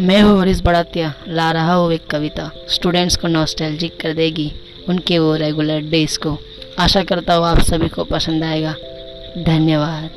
मैं हूँ हरीश बड़ातिया, ला रहा हूँ एक कविता। स्टूडेंट्स को नॉस्टैल्जिक कर देगी उनके वो रेगुलर डेज़ को। आशा करता हूँ आप सभी को पसंद आएगा। धन्यवाद।